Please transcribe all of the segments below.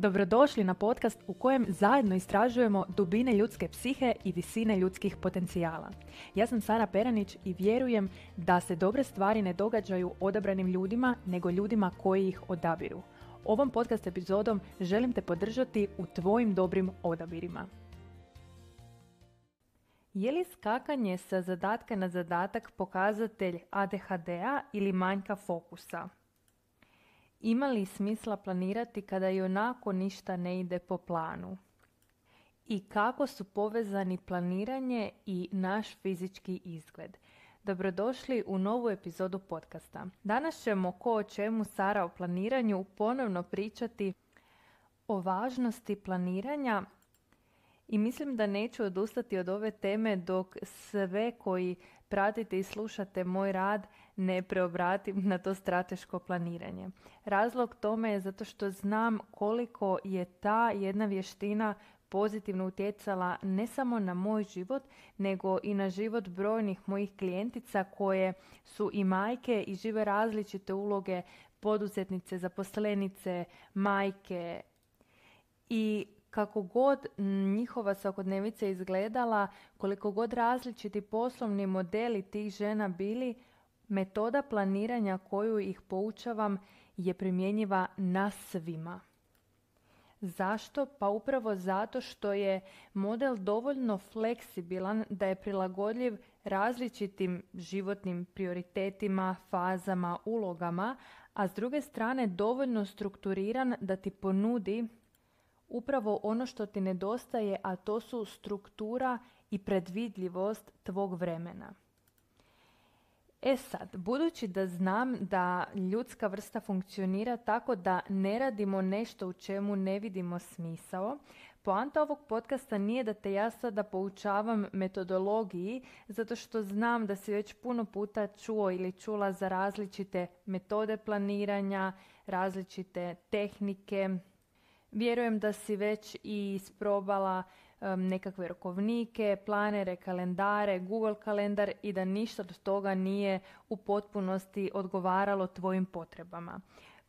Dobrodošli na podcast u kojem zajedno istražujemo dubine ljudske psihe i visine ljudskih potencijala. Ja sam Sara Peranić i vjerujem da se dobre stvari ne događaju odabranim ljudima, nego ljudima koji ih odabiru. Ovom podcast epizodom želim te podržati u tvojim dobrim odabirima. Je li skakanje sa zadatka na zadatak pokazatelj ADHD-a ili manjka fokusa? Ima li smisla planirati kada i onako ništa ne ide po planu? I kako su povezani planiranje i naš fizički izgled? Dobrodošli u novu epizodu podcasta. Danas ćemo ko o čemu Sara o planiranju ponovno pričati o važnosti planiranja i mislim da neću odustati od ove teme dok sve koji pratite i slušate moj rad ne preobratim na to strateško planiranje. Razlog tome je zato što znam koliko je ta jedna vještina pozitivno utjecala ne samo na moj život, nego i na život brojnih mojih klijentica koje su i majke i žive različite uloge poduzetnice, zaposlenice, majke. I kako god njihova svakodnevica izgledala, koliko god različiti poslovni modeli tih žena bili, metoda planiranja koju ih poučavam je primjenjiva na svima. Zašto? Pa upravo zato što je model dovoljno fleksibilan da je prilagodljiv različitim životnim prioritetima, fazama, ulogama, a s druge strane dovoljno strukturiran da ti ponudi upravo ono što ti nedostaje, a to su struktura i predvidljivost tvog vremena. E sad, budući da znam da ljudska vrsta funkcionira tako da ne radimo nešto u čemu ne vidimo smisao, poanta ovog podcasta nije da te ja sada poučavam metodologiji, zato što znam da si već puno puta čuo ili čula za različite metode planiranja, različite tehnike, Vjerujem da si već i isprobala nekakve rokovnike, planere, kalendare, Google kalendar i da ništa od toga nije u potpunosti odgovaralo tvojim potrebama.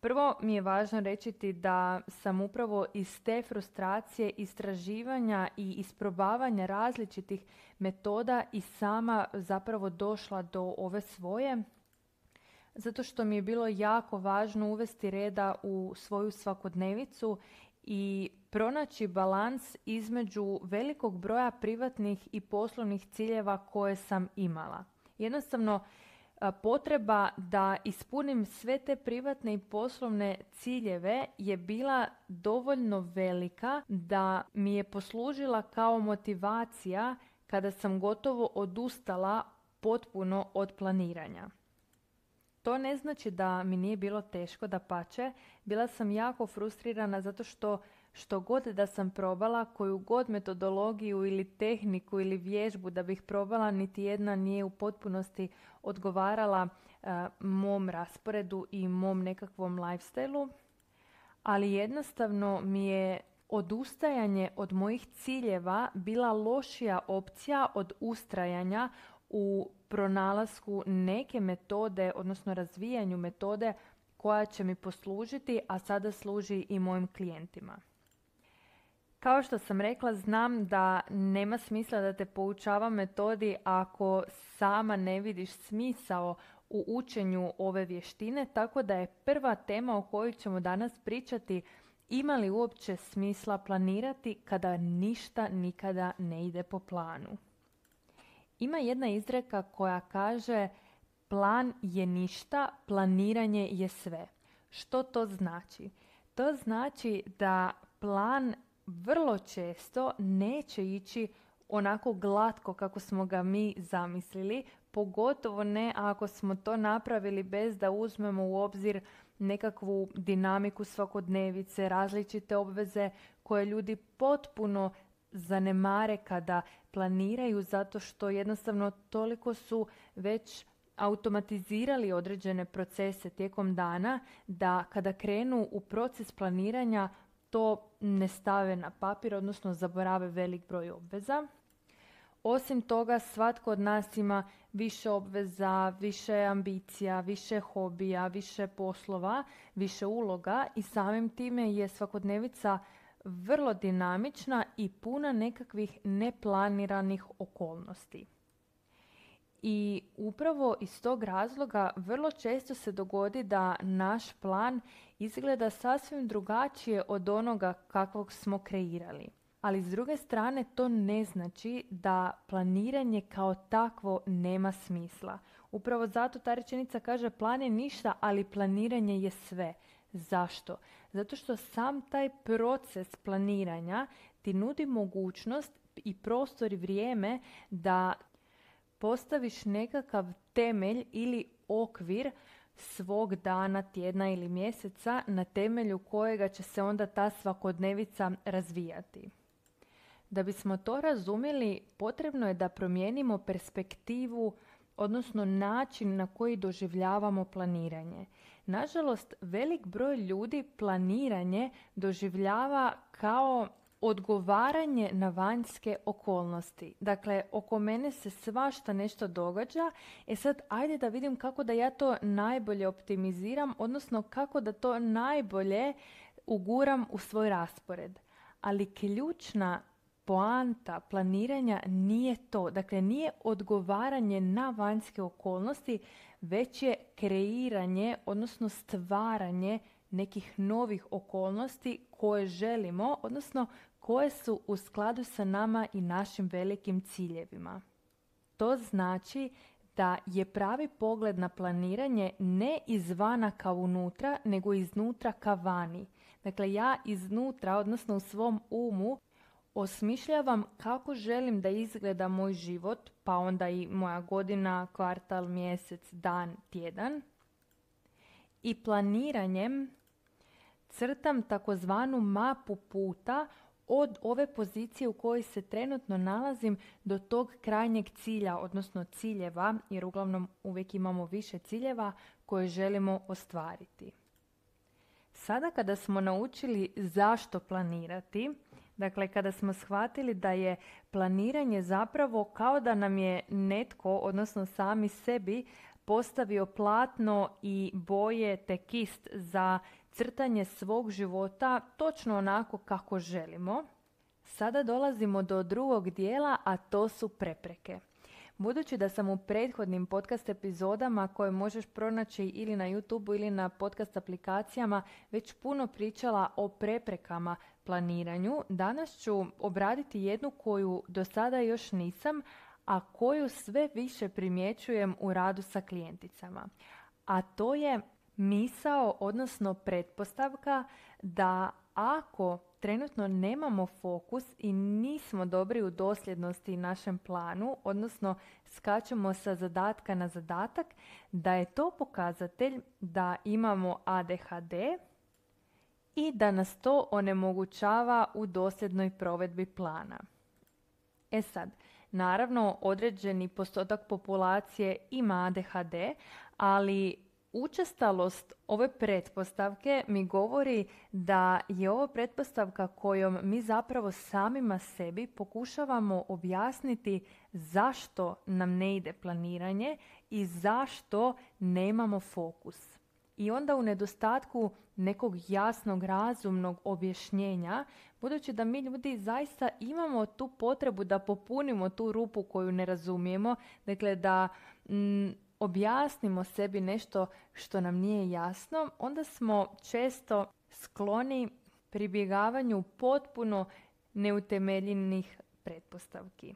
Prvo mi je važno reći da sam upravo iz te frustracije istraživanja i isprobavanja različitih metoda i sama zapravo došla do ove svoje zato što mi je bilo jako važno uvesti reda u svoju svakodnevicu i pronaći balans između velikog broja privatnih i poslovnih ciljeva koje sam imala. Jednostavno, potreba da ispunim sve te privatne i poslovne ciljeve je bila dovoljno velika da mi je poslužila kao motivacija kada sam gotovo odustala potpuno od planiranja. To ne znači da mi nije bilo teško, da pače. Bila sam jako frustrirana zato što što god da sam probala, koju god metodologiju ili tehniku ili vježbu da bih probala, niti jedna nije u potpunosti odgovarala eh, mom rasporedu i mom nekakvom lifestyleu. Ali jednostavno mi je odustajanje od mojih ciljeva bila lošija opcija od ustrajanja u pronalasku neke metode, odnosno razvijanju metode koja će mi poslužiti, a sada služi i mojim klijentima. Kao što sam rekla, znam da nema smisla da te poučavam metodi ako sama ne vidiš smisao u učenju ove vještine, tako da je prva tema o kojoj ćemo danas pričati ima li uopće smisla planirati kada ništa nikada ne ide po planu. Ima jedna izreka koja kaže plan je ništa, planiranje je sve. Što to znači? To znači da plan vrlo često neće ići onako glatko kako smo ga mi zamislili, pogotovo ne ako smo to napravili bez da uzmemo u obzir nekakvu dinamiku svakodnevice, različite obveze koje ljudi potpuno zanemare kada planiraju zato što jednostavno toliko su već automatizirali određene procese tijekom dana da kada krenu u proces planiranja to ne stave na papir, odnosno zaborave velik broj obveza. Osim toga, svatko od nas ima više obveza, više ambicija, više hobija, više poslova, više uloga i samim time je svakodnevica vrlo dinamična i puna nekakvih neplaniranih okolnosti. I upravo iz tog razloga vrlo često se dogodi da naš plan izgleda sasvim drugačije od onoga kakvog smo kreirali. Ali s druge strane to ne znači da planiranje kao takvo nema smisla. Upravo zato ta rečenica kaže plan je ništa, ali planiranje je sve. Zašto? Zato što sam taj proces planiranja ti nudi mogućnost i prostor i vrijeme da postaviš nekakav temelj ili okvir svog dana, tjedna ili mjeseca na temelju kojega će se onda ta svakodnevica razvijati. Da bismo to razumjeli, potrebno je da promijenimo perspektivu, odnosno način na koji doživljavamo planiranje. Nažalost, velik broj ljudi planiranje doživljava kao odgovaranje na vanjske okolnosti. Dakle, oko mene se svašta nešto događa, e sad ajde da vidim kako da ja to najbolje optimiziram, odnosno kako da to najbolje uguram u svoj raspored. Ali ključna poanta planiranja nije to. Dakle, nije odgovaranje na vanjske okolnosti, već je kreiranje, odnosno stvaranje nekih novih okolnosti koje želimo, odnosno koje su u skladu sa nama i našim velikim ciljevima. To znači da je pravi pogled na planiranje ne izvana ka unutra, nego iznutra ka vani. Dakle, ja iznutra, odnosno u svom umu, osmišljavam kako želim da izgleda moj život, pa onda i moja godina, kvartal, mjesec, dan, tjedan. I planiranjem crtam takozvanu mapu puta od ove pozicije u kojoj se trenutno nalazim do tog krajnjeg cilja, odnosno ciljeva, jer uglavnom uvijek imamo više ciljeva koje želimo ostvariti. Sada kada smo naučili zašto planirati, dakle kada smo shvatili da je planiranje zapravo kao da nam je netko, odnosno sami sebi, postavio platno i boje te kist za crtanje svog života točno onako kako želimo. Sada dolazimo do drugog dijela, a to su prepreke. Budući da sam u prethodnim podcast epizodama koje možeš pronaći ili na YouTube ili na podcast aplikacijama već puno pričala o preprekama planiranju, danas ću obraditi jednu koju do sada još nisam, a koju sve više primjećujem u radu sa klijenticama. A to je misao, odnosno pretpostavka da ako trenutno nemamo fokus i nismo dobri u dosljednosti našem planu, odnosno skačemo sa zadatka na zadatak, da je to pokazatelj da imamo ADHD i da nas to onemogućava u dosljednoj provedbi plana. E sad, naravno određeni postotak populacije ima ADHD, ali Učestalost ove pretpostavke mi govori da je ovo pretpostavka kojom mi zapravo samima sebi pokušavamo objasniti zašto nam ne ide planiranje i zašto nemamo fokus. I onda u nedostatku nekog jasnog, razumnog objašnjenja, budući da mi ljudi zaista imamo tu potrebu da popunimo tu rupu koju ne razumijemo, dakle da mm, objasnimo sebi nešto što nam nije jasno, onda smo često skloni pribjegavanju potpuno neutemeljenih pretpostavki.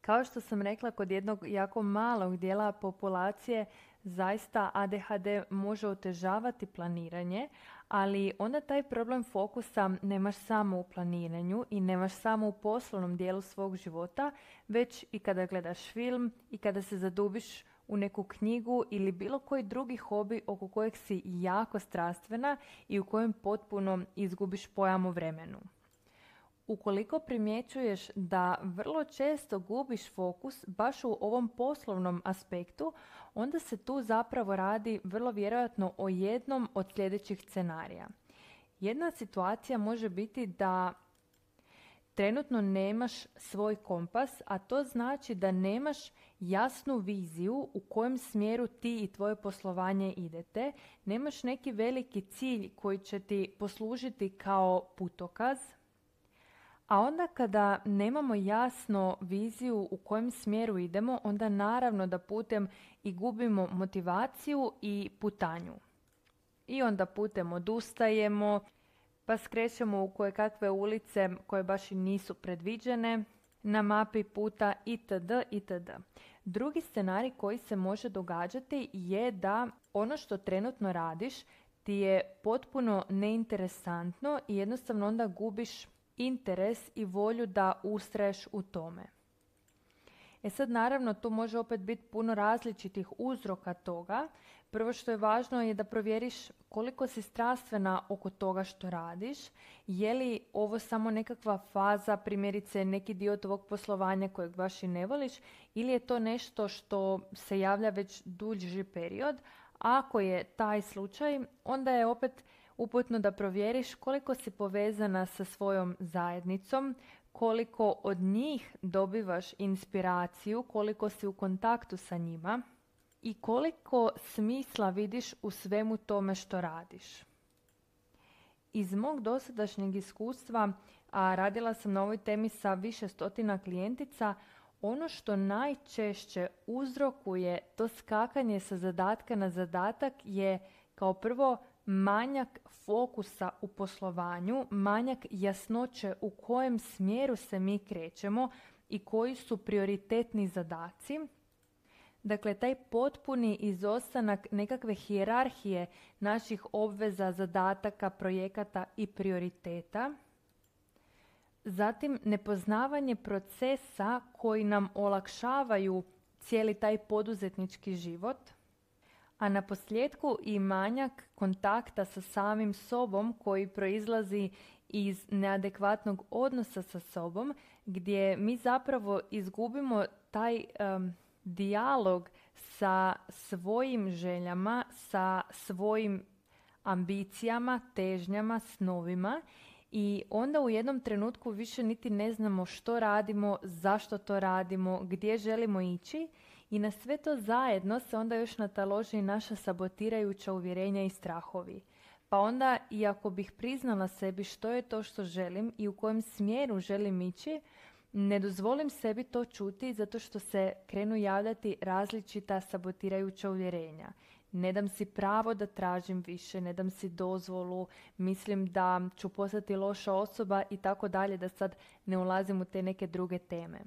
Kao što sam rekla, kod jednog jako malog dijela populacije zaista ADHD može otežavati planiranje, ali onda taj problem fokusa nemaš samo u planiranju i nemaš samo u poslovnom dijelu svog života, već i kada gledaš film i kada se zadubiš u neku knjigu ili bilo koji drugi hobi oko kojeg si jako strastvena i u kojem potpuno izgubiš pojam o vremenu. Ukoliko primjećuješ da vrlo često gubiš fokus baš u ovom poslovnom aspektu, onda se tu zapravo radi vrlo vjerojatno o jednom od sljedećih scenarija. Jedna situacija može biti da trenutno nemaš svoj kompas, a to znači da nemaš jasnu viziju u kojem smjeru ti i tvoje poslovanje idete, nemaš neki veliki cilj koji će ti poslužiti kao putokaz, a onda kada nemamo jasno viziju u kojem smjeru idemo, onda naravno da putem i gubimo motivaciju i putanju. I onda putem odustajemo, pa skrećemo u koje kakve ulice koje baš i nisu predviđene na mapi puta itd. itd. Drugi scenarij koji se može događati je da ono što trenutno radiš ti je potpuno neinteresantno i jednostavno onda gubiš interes i volju da ustraješ u tome. E sad naravno tu može opet biti puno različitih uzroka toga. Prvo što je važno je da provjeriš koliko si strastvena oko toga što radiš. Je li ovo samo nekakva faza, primjerice neki dio tvog poslovanja kojeg baš i ne voliš ili je to nešto što se javlja već duži period. Ako je taj slučaj, onda je opet uputno da provjeriš koliko si povezana sa svojom zajednicom, koliko od njih dobivaš inspiraciju, koliko si u kontaktu sa njima i koliko smisla vidiš u svemu tome što radiš. Iz mog dosadašnjeg iskustva, a radila sam na ovoj temi sa više stotina klijentica, ono što najčešće uzrokuje to skakanje sa zadatka na zadatak je kao prvo manjak fokusa u poslovanju, manjak jasnoće u kojem smjeru se mi krećemo i koji su prioritetni zadaci. Dakle, taj potpuni izostanak nekakve hijerarhije naših obveza, zadataka, projekata i prioriteta. Zatim, nepoznavanje procesa koji nam olakšavaju cijeli taj poduzetnički život – a na posljedku i manjak kontakta sa samim sobom koji proizlazi iz neadekvatnog odnosa sa sobom gdje mi zapravo izgubimo taj dijalog sa svojim željama, sa svojim ambicijama, težnjama, snovima i onda u jednom trenutku više niti ne znamo što radimo, zašto to radimo, gdje želimo ići i na sve to zajedno se onda još nataloži naša sabotirajuća uvjerenja i strahovi. Pa onda, iako bih priznala sebi što je to što želim i u kojem smjeru želim ići, ne dozvolim sebi to čuti zato što se krenu javljati različita sabotirajuća uvjerenja. Ne dam si pravo da tražim više, ne dam si dozvolu, mislim da ću postati loša osoba i tako dalje, da sad ne ulazim u te neke druge teme.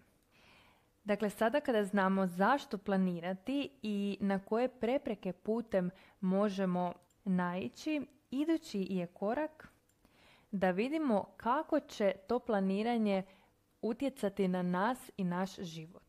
Dakle, sada kada znamo zašto planirati i na koje prepreke putem možemo naići, idući je korak da vidimo kako će to planiranje utjecati na nas i naš život.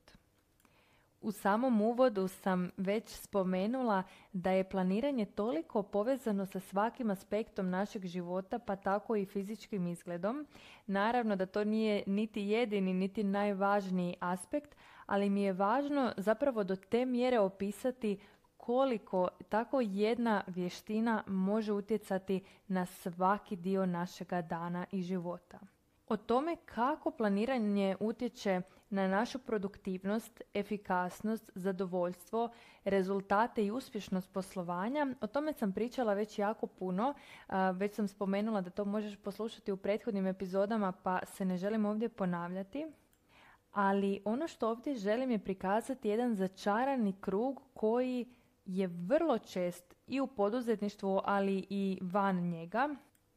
U samom uvodu sam već spomenula da je planiranje toliko povezano sa svakim aspektom našeg života, pa tako i fizičkim izgledom. Naravno da to nije niti jedini, niti najvažniji aspekt, ali mi je važno zapravo do te mjere opisati koliko tako jedna vještina može utjecati na svaki dio našega dana i života. O tome kako planiranje utječe na našu produktivnost, efikasnost, zadovoljstvo, rezultate i uspješnost poslovanja. O tome sam pričala već jako puno. Već sam spomenula da to možeš poslušati u prethodnim epizodama pa se ne želim ovdje ponavljati. Ali ono što ovdje želim je prikazati jedan začarani krug koji je vrlo čest i u poduzetništvu, ali i van njega,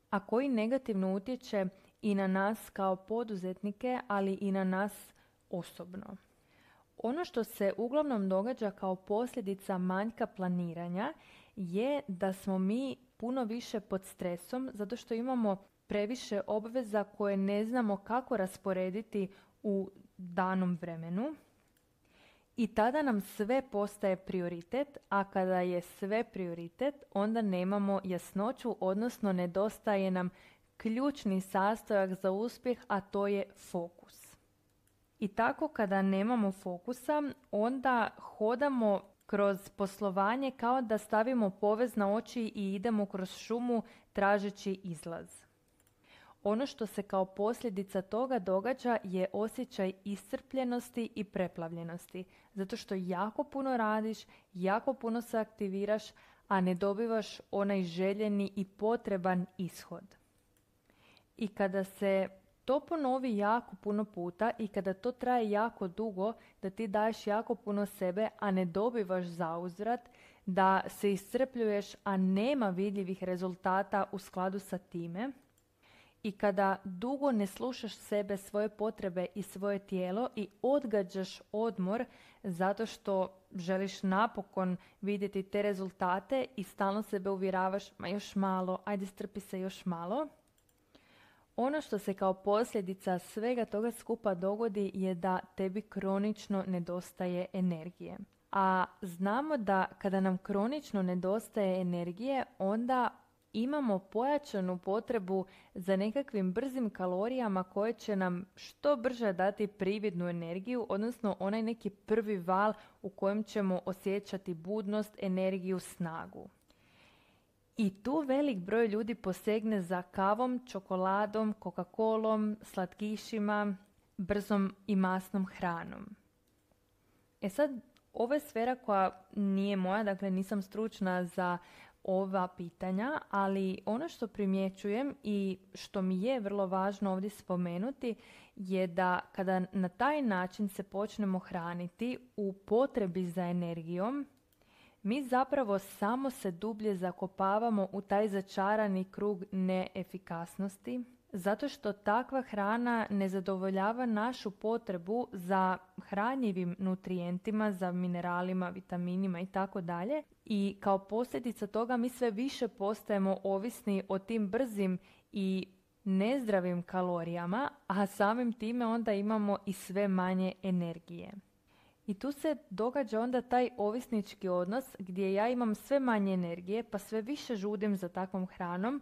a koji negativno utječe i na nas kao poduzetnike, ali i na nas osobno. Ono što se uglavnom događa kao posljedica manjka planiranja je da smo mi puno više pod stresom zato što imamo previše obveza koje ne znamo kako rasporediti u danom vremenu i tada nam sve postaje prioritet, a kada je sve prioritet, onda nemamo jasnoću, odnosno nedostaje nam ključni sastojak za uspjeh, a to je fokus. I tako kada nemamo fokusa, onda hodamo kroz poslovanje kao da stavimo povez na oči i idemo kroz šumu tražeći izlaz. Ono što se kao posljedica toga događa je osjećaj iscrpljenosti i preplavljenosti, zato što jako puno radiš, jako puno se aktiviraš, a ne dobivaš onaj željeni i potreban ishod. I kada se to ponovi jako puno puta i kada to traje jako dugo, da ti daješ jako puno sebe, a ne dobivaš zauzvrat, da se iscrpljuješ, a nema vidljivih rezultata u skladu sa time, i kada dugo ne slušaš sebe, svoje potrebe i svoje tijelo i odgađaš odmor zato što želiš napokon vidjeti te rezultate i stalno sebe uvjeravaš, ma još malo, ajde strpi se još malo, ono što se kao posljedica svega toga skupa dogodi je da tebi kronično nedostaje energije. A znamo da kada nam kronično nedostaje energije, onda imamo pojačanu potrebu za nekakvim brzim kalorijama koje će nam što brže dati prividnu energiju, odnosno onaj neki prvi val u kojem ćemo osjećati budnost, energiju, snagu. I tu velik broj ljudi posegne za kavom, čokoladom, Coca-Colom, slatkišima, brzom i masnom hranom. E sad, ovo je sfera koja nije moja, dakle nisam stručna za ova pitanja, ali ono što primjećujem i što mi je vrlo važno ovdje spomenuti je da kada na taj način se počnemo hraniti u potrebi za energijom, mi zapravo samo se dublje zakopavamo u taj začarani krug neefikasnosti, zato što takva hrana ne zadovoljava našu potrebu za hranjivim nutrijentima, za mineralima, vitaminima i tako dalje. I kao posljedica toga mi sve više postajemo ovisni o tim brzim i nezdravim kalorijama, a samim time onda imamo i sve manje energije. I tu se događa onda taj ovisnički odnos gdje ja imam sve manje energije pa sve više žudim za takvom hranom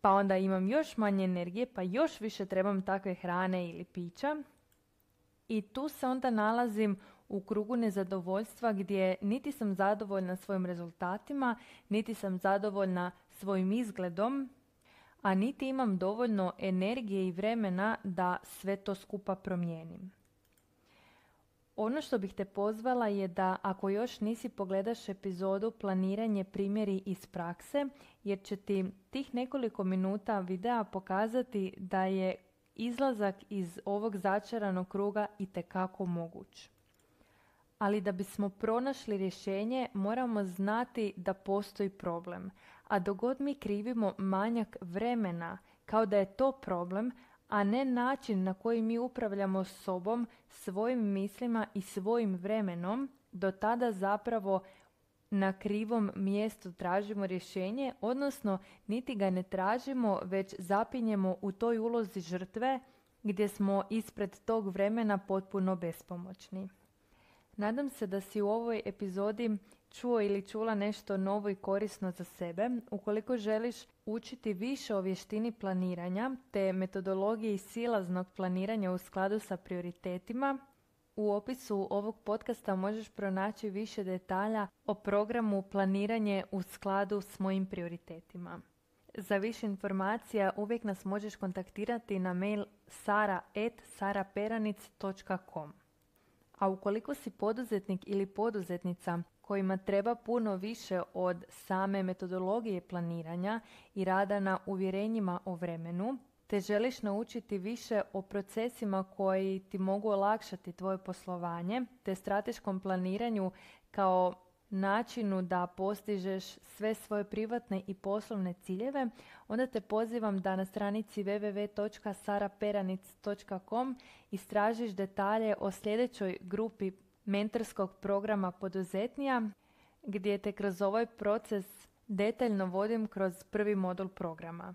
pa onda imam još manje energije pa još više trebam takve hrane ili pića. I tu se onda nalazim u krugu nezadovoljstva gdje niti sam zadovoljna svojim rezultatima, niti sam zadovoljna svojim izgledom, a niti imam dovoljno energije i vremena da sve to skupa promijenim. Ono što bih te pozvala je da ako još nisi pogledaš epizodu planiranje primjeri iz prakse, jer će ti tih nekoliko minuta videa pokazati da je izlazak iz ovog začaranog kruga i tekako moguć. Ali da bismo pronašli rješenje moramo znati da postoji problem, a dogod mi krivimo manjak vremena kao da je to problem, a ne način na koji mi upravljamo sobom, svojim mislima i svojim vremenom, do tada zapravo na krivom mjestu tražimo rješenje, odnosno niti ga ne tražimo, već zapinjemo u toj ulozi žrtve gdje smo ispred tog vremena potpuno bespomoćni. Nadam se da si u ovoj epizodi čuo ili čula nešto novo i korisno za sebe. Ukoliko želiš učiti više o vještini planiranja te metodologiji silaznog planiranja u skladu sa prioritetima, u opisu ovog podcasta možeš pronaći više detalja o programu planiranje u skladu s mojim prioritetima. Za više informacija uvijek nas možeš kontaktirati na mail sara.saraperanic.com. A ukoliko si poduzetnik ili poduzetnica kojima treba puno više od same metodologije planiranja i rada na uvjerenjima o vremenu, te želiš naučiti više o procesima koji ti mogu olakšati tvoje poslovanje, te strateškom planiranju kao načinu da postižeš sve svoje privatne i poslovne ciljeve, onda te pozivam da na stranici www.saraperanic.com istražiš detalje o sljedećoj grupi mentorskog programa poduzetnija gdje te kroz ovaj proces detaljno vodim kroz prvi modul programa.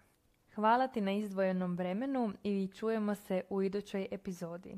Hvala ti na izdvojenom vremenu i čujemo se u idućoj epizodi.